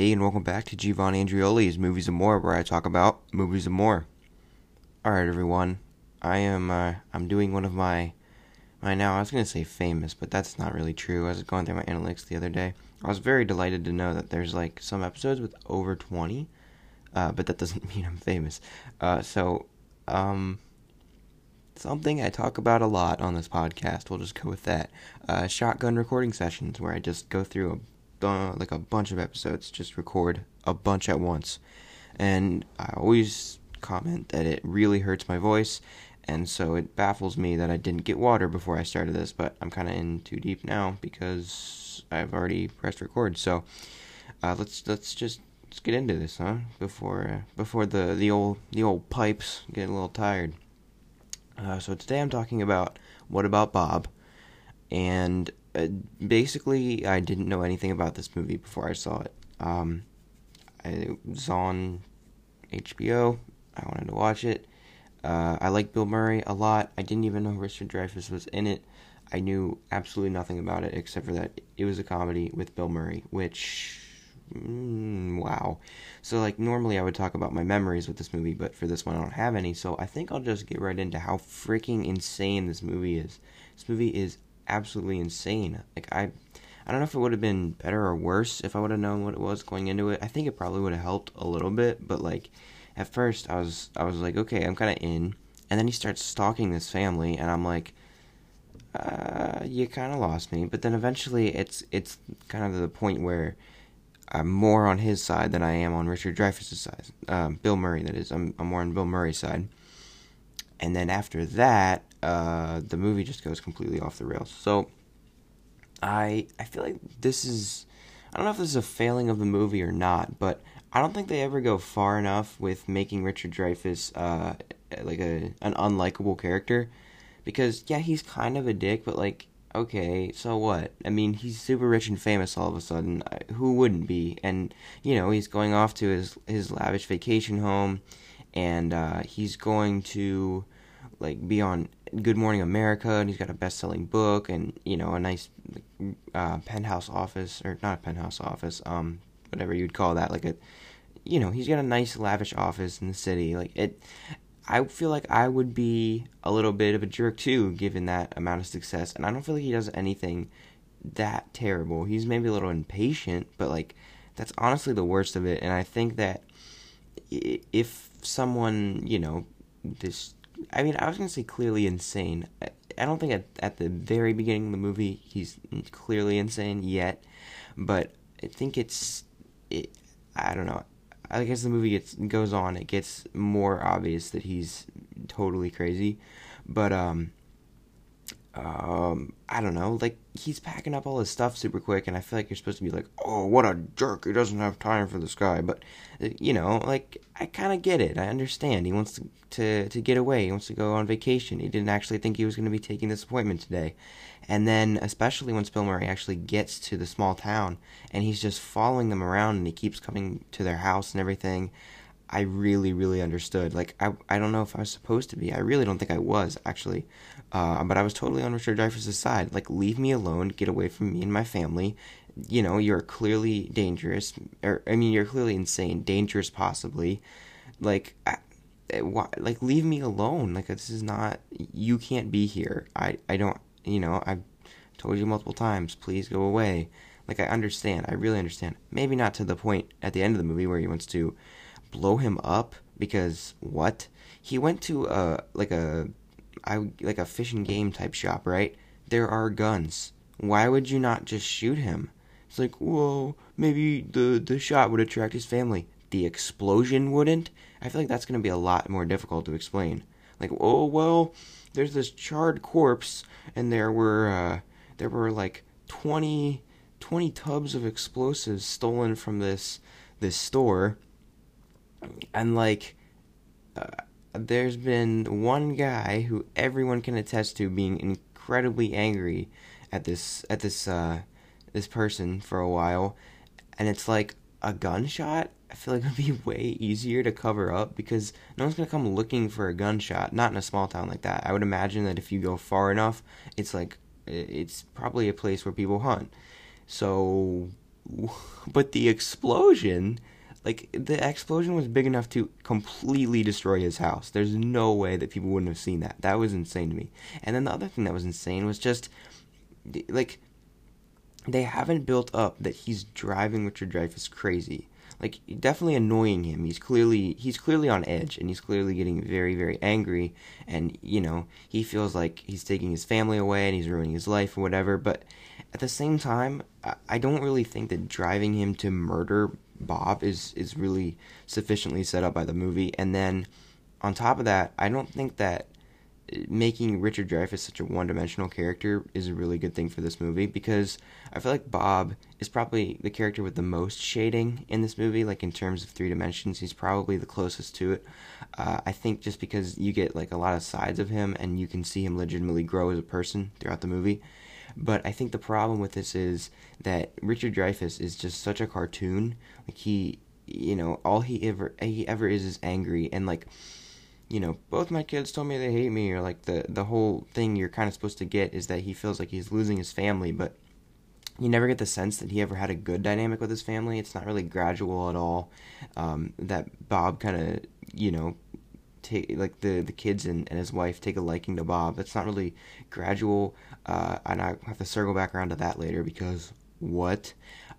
Hey, and welcome back to Giovanni Andrioli's Movies and More, where I talk about movies and more. All right, everyone. I am uh, I'm doing one of my my now I was gonna say famous, but that's not really true. I was going through my analytics the other day. I was very delighted to know that there's like some episodes with over 20, uh, but that doesn't mean I'm famous. Uh, so, um, something I talk about a lot on this podcast. We'll just go with that. Uh, shotgun recording sessions, where I just go through a, like a bunch of episodes, just record a bunch at once, and I always comment that it really hurts my voice, and so it baffles me that I didn't get water before I started this. But I'm kind of in too deep now because I've already pressed record. So uh, let's let's just let's get into this, huh? Before uh, before the the old the old pipes get a little tired. Uh, so today I'm talking about What About Bob, and uh, basically I didn't know anything about this movie before I saw it. Um, I, it was on HBO. I wanted to watch it. Uh, I like Bill Murray a lot. I didn't even know Richard Dreyfuss was in it. I knew absolutely nothing about it except for that it was a comedy with Bill Murray, which mm, wow. So like normally I would talk about my memories with this movie, but for this one I don't have any. So I think I'll just get right into how freaking insane this movie is. This movie is absolutely insane. Like I I don't know if it would have been better or worse if I would have known what it was going into it. I think it probably would have helped a little bit, but like at first I was I was like, okay, I'm kind of in, and then he starts stalking this family, and I'm like, uh, you kind of lost me. But then eventually, it's it's kind of the point where I'm more on his side than I am on Richard Dreyfuss's side. Um, Bill Murray, that is. I'm I'm more on Bill Murray's side. And then after that, uh, the movie just goes completely off the rails. So, I I feel like this is I don't know if this is a failing of the movie or not, but I don't think they ever go far enough with making Richard Dreyfuss uh, like a an unlikable character because yeah, he's kind of a dick, but like okay, so what? I mean, he's super rich and famous all of a sudden. Who wouldn't be? And you know, he's going off to his his lavish vacation home, and uh, he's going to like be on Good Morning America, and he's got a best-selling book, and you know, a nice uh, penthouse office or not a penthouse office, um, whatever you'd call that, like a, you know, he's got a nice lavish office in the city. Like it, I feel like I would be a little bit of a jerk too, given that amount of success. And I don't feel like he does anything that terrible. He's maybe a little impatient, but like that's honestly the worst of it. And I think that if someone, you know, this, I mean, I was gonna say clearly insane. I, I don't think at at the very beginning of the movie he's clearly insane yet, but I think it's, it, I don't know. I guess the movie gets goes on, it gets more obvious that he's totally crazy. But um um I don't know, like he's packing up all his stuff super quick and I feel like you're supposed to be like, "Oh, what a jerk. He doesn't have time for this guy." But uh, you know, like I kind of get it. I understand. He wants to, to to get away. He wants to go on vacation. He didn't actually think he was going to be taking this appointment today. And then, especially when Bill Murray actually gets to the small town and he's just following them around and he keeps coming to their house and everything, I really, really understood. Like, I, I don't know if I was supposed to be. I really don't think I was, actually. Uh, but I was totally on Richard Dreyfuss' side. Like, leave me alone, get away from me and my family. You know, you're clearly dangerous. Or, I mean, you're clearly insane. Dangerous, possibly. Like, I, like leave me alone like this is not you can't be here i i don't you know, I've told you multiple times, please go away. Like, I understand. I really understand. Maybe not to the point at the end of the movie where he wants to blow him up because what? He went to a, like a, I, like a fish and game type shop, right? There are guns. Why would you not just shoot him? It's like, whoa, maybe the, the shot would attract his family. The explosion wouldn't? I feel like that's going to be a lot more difficult to explain. Like, oh, well, there's this charred corpse, and there were uh, there were like 20, 20 tubs of explosives stolen from this this store, and like. Uh, there's been one guy who everyone can attest to being incredibly angry at this at this uh, this person for a while, and it's like a gunshot I feel like it would be way easier to cover up because no one's gonna come looking for a gunshot. Not in a small town like that. I would imagine that if you go far enough, it's like it's probably a place where people hunt. So but the explosion like the explosion was big enough to completely destroy his house. There's no way that people wouldn't have seen that. That was insane to me. And then the other thing that was insane was just like they haven't built up that he's driving Richard Dreyfuss crazy. Like definitely annoying him. He's clearly he's clearly on edge and he's clearly getting very very angry and you know, he feels like he's taking his family away and he's ruining his life or whatever, but at the same time, I don't really think that driving him to murder Bob is is really sufficiently set up by the movie. And then on top of that, I don't think that making Richard Dreyfuss such a one-dimensional character is a really good thing for this movie because I feel like Bob is probably the character with the most shading in this movie. Like in terms of three dimensions, he's probably the closest to it. Uh, I think just because you get like a lot of sides of him and you can see him legitimately grow as a person throughout the movie. But I think the problem with this is that Richard Dreyfuss is just such a cartoon. Like he, you know, all he ever he ever is is angry and like, you know, both my kids told me they hate me or like the the whole thing you're kind of supposed to get is that he feels like he's losing his family, but you never get the sense that he ever had a good dynamic with his family. It's not really gradual at all. Um, that Bob kind of, you know, take like the the kids and, and his wife take a liking to Bob. It's not really gradual, uh, and I have to circle back around to that later because what?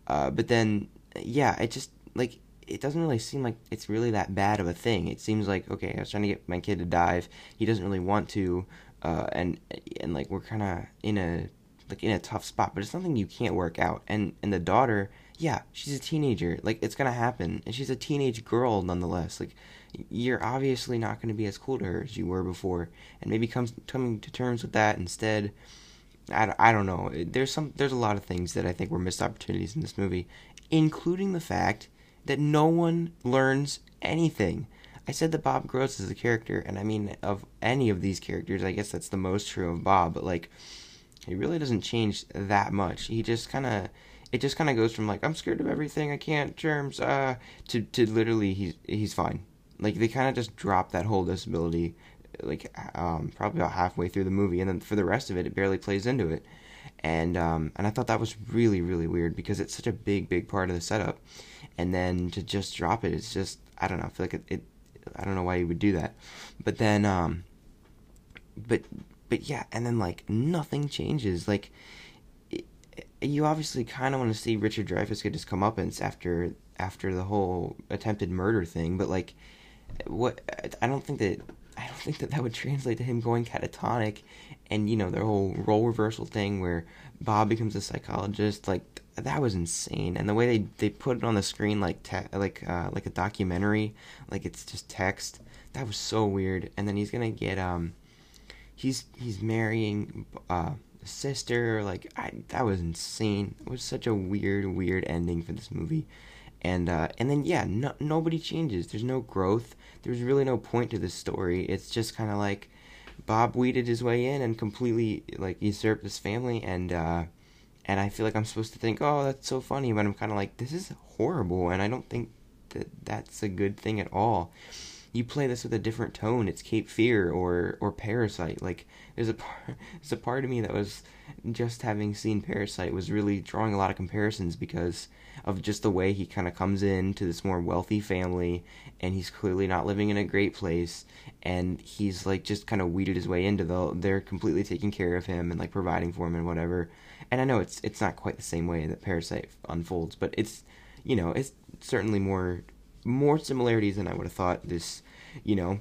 Uh, but then yeah, it just like it doesn't really seem like it's really that bad of a thing. It seems like okay, I was trying to get my kid to dive. He doesn't really want to, uh, and and like we're kind of in a like in a tough spot. But it's something you can't work out. And and the daughter, yeah, she's a teenager. Like it's gonna happen, and she's a teenage girl nonetheless. Like you're obviously not going to be as cool to her as you were before, and maybe comes coming to terms with that instead. I, I don't know. There's some there's a lot of things that I think were missed opportunities in this movie, including the fact that no one learns anything. I said that Bob grows as a character, and I mean of any of these characters, I guess that's the most true of Bob. But like, he really doesn't change that much. He just kind of it just kind of goes from like I'm scared of everything, I can't germs, uh, to to literally he's he's fine. Like they kind of just drop that whole disability, like um, probably about halfway through the movie, and then for the rest of it, it barely plays into it. And um, and I thought that was really really weird because it's such a big big part of the setup, and then to just drop it, it's just I don't know. I feel like it. it I don't know why you would do that, but then um, but but yeah, and then like nothing changes. Like it, you obviously kind of want to see Richard Dreyfuss get his comeuppance after after the whole attempted murder thing, but like what I don't think that I don't think that that would translate to him going catatonic, and you know their whole role reversal thing where Bob becomes a psychologist. Like that was insane, and the way they they put it on the screen like te- like uh, like a documentary, like it's just text. That was so weird. And then he's gonna get um, he's he's marrying uh a sister. Like I that was insane. It was such a weird weird ending for this movie and uh, and then yeah, no, nobody changes. There's no growth. There's really no point to this story. It's just kind of like Bob weeded his way in and completely like usurped his family, and uh, and I feel like I'm supposed to think, oh, that's so funny, but I'm kind of like, this is horrible, and I don't think that that's a good thing at all. You play this with a different tone. It's Cape Fear or or Parasite. Like there's a part, there's a part of me that was just having seen Parasite was really drawing a lot of comparisons because of just the way he kind of comes in to this more wealthy family and he's clearly not living in a great place and he's like just kind of weeded his way into the they're completely taking care of him and like providing for him and whatever and i know it's it's not quite the same way that parasite unfolds but it's you know it's certainly more more similarities than i would have thought this you know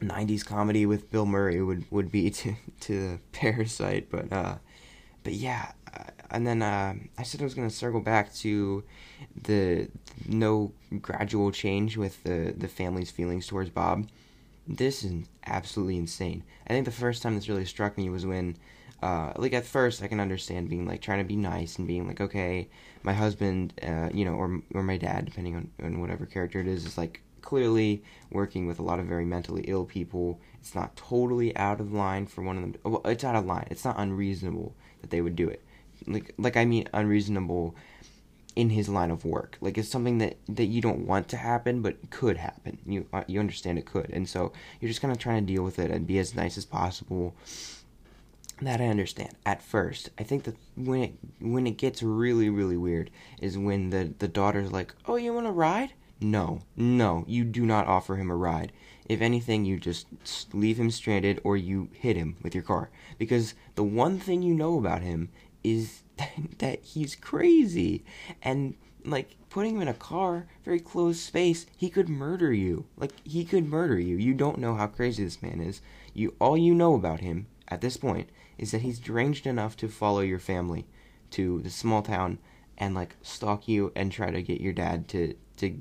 90s comedy with bill murray would would be to to parasite but uh but yeah and then uh, I said I was going to circle back to the no gradual change with the the family's feelings towards Bob. This is absolutely insane. I think the first time this really struck me was when, uh, like at first I can understand being like trying to be nice and being like, okay, my husband, uh, you know, or or my dad, depending on, on whatever character it is, is like clearly working with a lot of very mentally ill people. It's not totally out of line for one of them. To, well, it's out of line. It's not unreasonable that they would do it like like I mean unreasonable in his line of work. Like it's something that that you don't want to happen, but could happen. You uh, you understand it could, and so you're just kind of trying to deal with it and be as nice as possible. That I understand at first. I think that when it when it gets really really weird is when the the daughter's like, "Oh, you want to ride?" No, no, you do not offer him a ride. If anything, you just leave him stranded or you hit him with your car. Because the one thing you know about him is that he's crazy. And, like, putting him in a car, very closed space, he could murder you. Like, he could murder you. You don't know how crazy this man is. You All you know about him at this point is that he's deranged enough to follow your family to the small town and, like, stalk you and try to get your dad to, to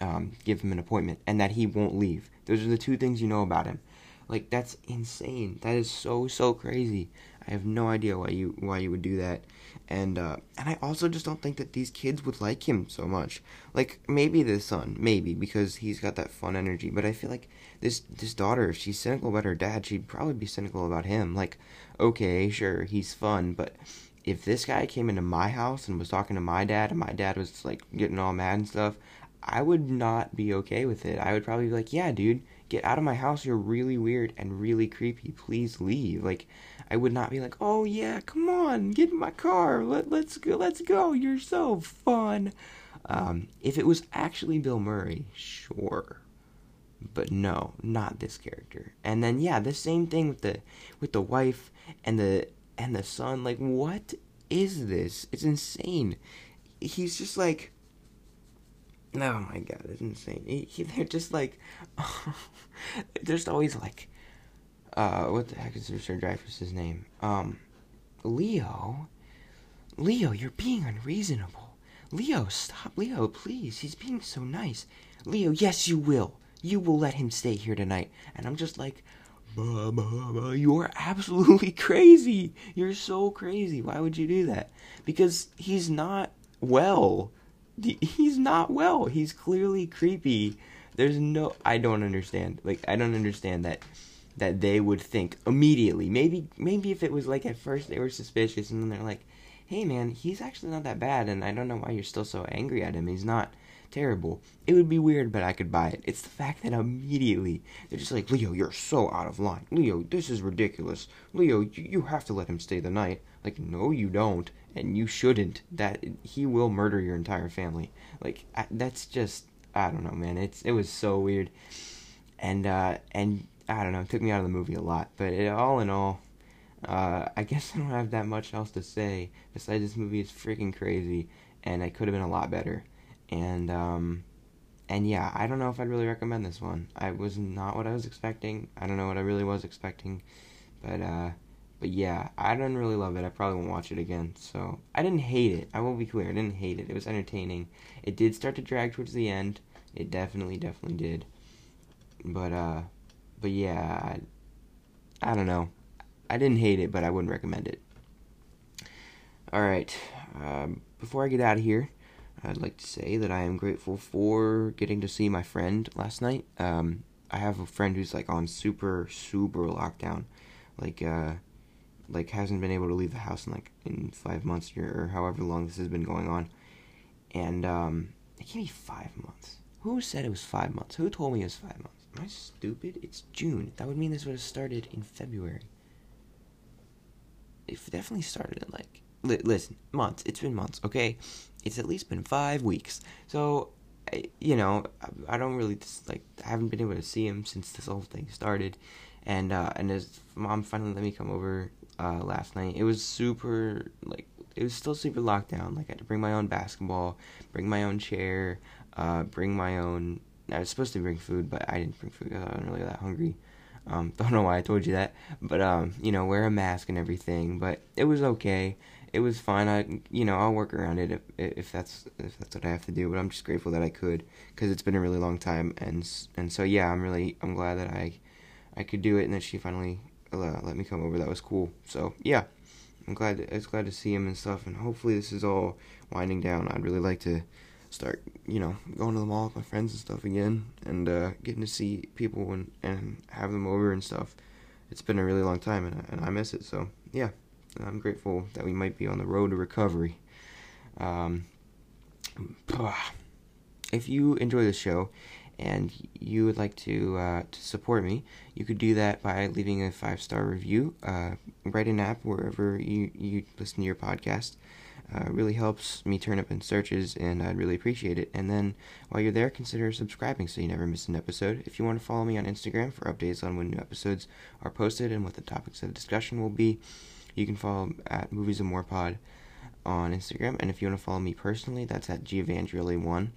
um, give him an appointment and that he won't leave. Those are the two things you know about him. Like that's insane. That is so so crazy. I have no idea why you why you would do that. And uh, and I also just don't think that these kids would like him so much. Like maybe the son, maybe because he's got that fun energy. But I feel like this this daughter, if she's cynical about her dad, she'd probably be cynical about him. Like, okay, sure, he's fun, but if this guy came into my house and was talking to my dad, and my dad was like getting all mad and stuff, I would not be okay with it. I would probably be like, yeah, dude, get out of my house. You're really weird and really creepy. Please leave. Like, I would not be like, oh yeah, come on, get in my car. Let, let's go. Let's go. You're so fun. Um, if it was actually Bill Murray, sure. But no, not this character. And then yeah, the same thing with the with the wife and the and the son. Like, what is this? It's insane. He's just like Oh my god, it's insane. He, he, they're just like, they're just always like, uh, what the heck is Richard Dreyfuss's name? Um, Leo, Leo, you're being unreasonable. Leo, stop, Leo, please. He's being so nice. Leo, yes, you will. You will let him stay here tonight. And I'm just like, you're absolutely crazy. You're so crazy. Why would you do that? Because he's not well he's not well. He's clearly creepy. There's no I don't understand. Like I don't understand that that they would think immediately. Maybe maybe if it was like at first they were suspicious and then they're like, "Hey man, he's actually not that bad and I don't know why you're still so angry at him. He's not terrible." It would be weird, but I could buy it. It's the fact that immediately they're just like, "Leo, you're so out of line. Leo, this is ridiculous. Leo, you, you have to let him stay the night." Like, "No, you don't." and you shouldn't. That he will murder your entire family. Like I, that's just I don't know, man. It's it was so weird, and uh, and I don't know. It took me out of the movie a lot, but it, all in all, uh, I guess I don't have that much else to say. Besides, this movie is freaking crazy, and it could have been a lot better. And um, and yeah, I don't know if I'd really recommend this one. I was not what I was expecting. I don't know what I really was expecting, but uh but yeah, I didn't really love it. I probably won't watch it again. So I didn't hate it. I will be clear. I didn't hate it. It was entertaining. It did start to drag towards the end. It definitely, definitely did. But uh, but yeah, I, I don't know. I didn't hate it, but I wouldn't recommend it. All right. Um, before I get out of here, I'd like to say that I am grateful for getting to see my friend last night. Um, I have a friend who's like on super super lockdown, like uh like hasn't been able to leave the house in like in five months or, however long this has been going on, and um, it can't be five months. Who said it was five months? Who told me it was five months? Am I stupid? It's June. That would mean this would have started in February. It definitely started in like li- listen months. It's been months. Okay, it's at least been five weeks. So you know, I don't really just, like I haven't been able to see him since this whole thing started, and uh, and his mom finally let me come over uh, last night. It was super like it was still super locked down. Like I had to bring my own basketball, bring my own chair, uh, bring my own. I was supposed to bring food, but I didn't bring food because I wasn't really that hungry. Um, don't know why I told you that, but um, you know, wear a mask and everything. But it was okay. It was fine. I, you know, I'll work around it if if that's if that's what I have to do. But I'm just grateful that I could because it's been a really long time, and and so yeah, I'm really I'm glad that I I could do it, and that she finally let me come over. That was cool. So yeah, I'm glad. I was glad to see him and stuff. And hopefully this is all winding down. I'd really like to start, you know, going to the mall with my friends and stuff again, and uh, getting to see people and and have them over and stuff. It's been a really long time, and and I miss it. So yeah, I'm grateful that we might be on the road to recovery. Um, if you enjoy the show and you would like to uh, to support me, you could do that by leaving a five star review. Uh, write an app wherever you, you listen to your podcast. Uh, really helps me turn up in searches, and I'd really appreciate it. And then while you're there, consider subscribing so you never miss an episode. If you want to follow me on Instagram for updates on when new episodes are posted and what the topics of discussion will be, you can follow at Movies and More Pod on Instagram. And if you want to follow me personally, that's at Giovandrioli1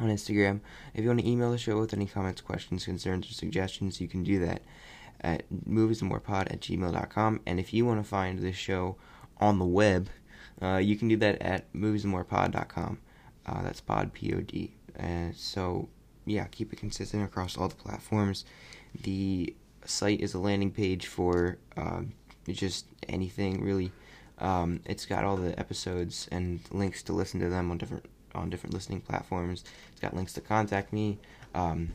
on Instagram. If you want to email the show with any comments, questions, concerns, or suggestions, you can do that at moviesandmorepod at gmail.com. And if you want to find this show on the web, uh, you can do that at moviesandmorepod.com. Uh, that's pod, P-O-D. Uh, so, yeah, keep it consistent across all the platforms. The site is a landing page for um, just anything, really. Um, it's got all the episodes and links to listen to them on different on different listening platforms. It's got links to contact me. Um,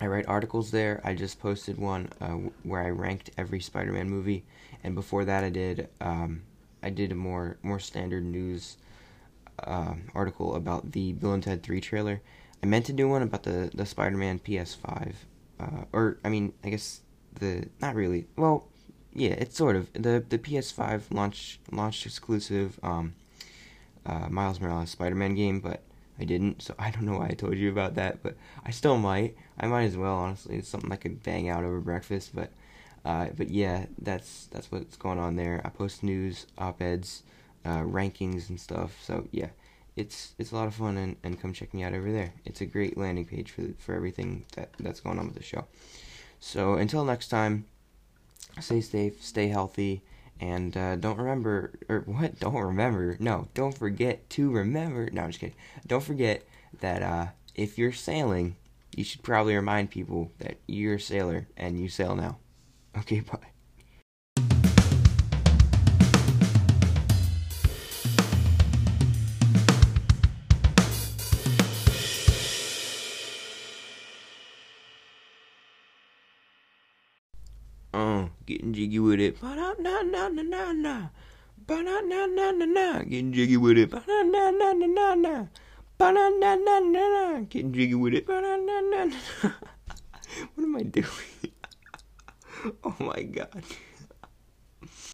I write articles there. I just posted one uh, where I ranked every Spider-Man movie, and before that, I did um, I did a more more standard news uh, article about the Bill and Ted Three trailer. I meant to do one about the the Spider-Man PS5, uh, or I mean, I guess the not really. Well, yeah, it's sort of the the PS5 launch launch exclusive um, uh, Miles Morales Spider-Man game, but I didn't, so I don't know why I told you about that, but I still might. I might as well, honestly. It's something I could bang out over breakfast, but uh, but yeah, that's that's what's going on there. I post news, op-eds, uh, rankings, and stuff. So yeah, it's it's a lot of fun, and, and come check me out over there. It's a great landing page for for everything that that's going on with the show. So until next time, stay safe, stay healthy, and uh, don't remember, or what? Don't remember? No, don't forget to remember. No, I'm just kidding. Don't forget that uh, if you're sailing, you should probably remind people that you're a sailor and you sail now. Okay, bye. Oh, getting jiggy with it. Ba na na na na na. Ba na na na na na. Getting jiggy with it. Ba na na na na na na. Ba na na na na na. Getting jiggy with it. Ba na na na na. What am I doing? oh my god.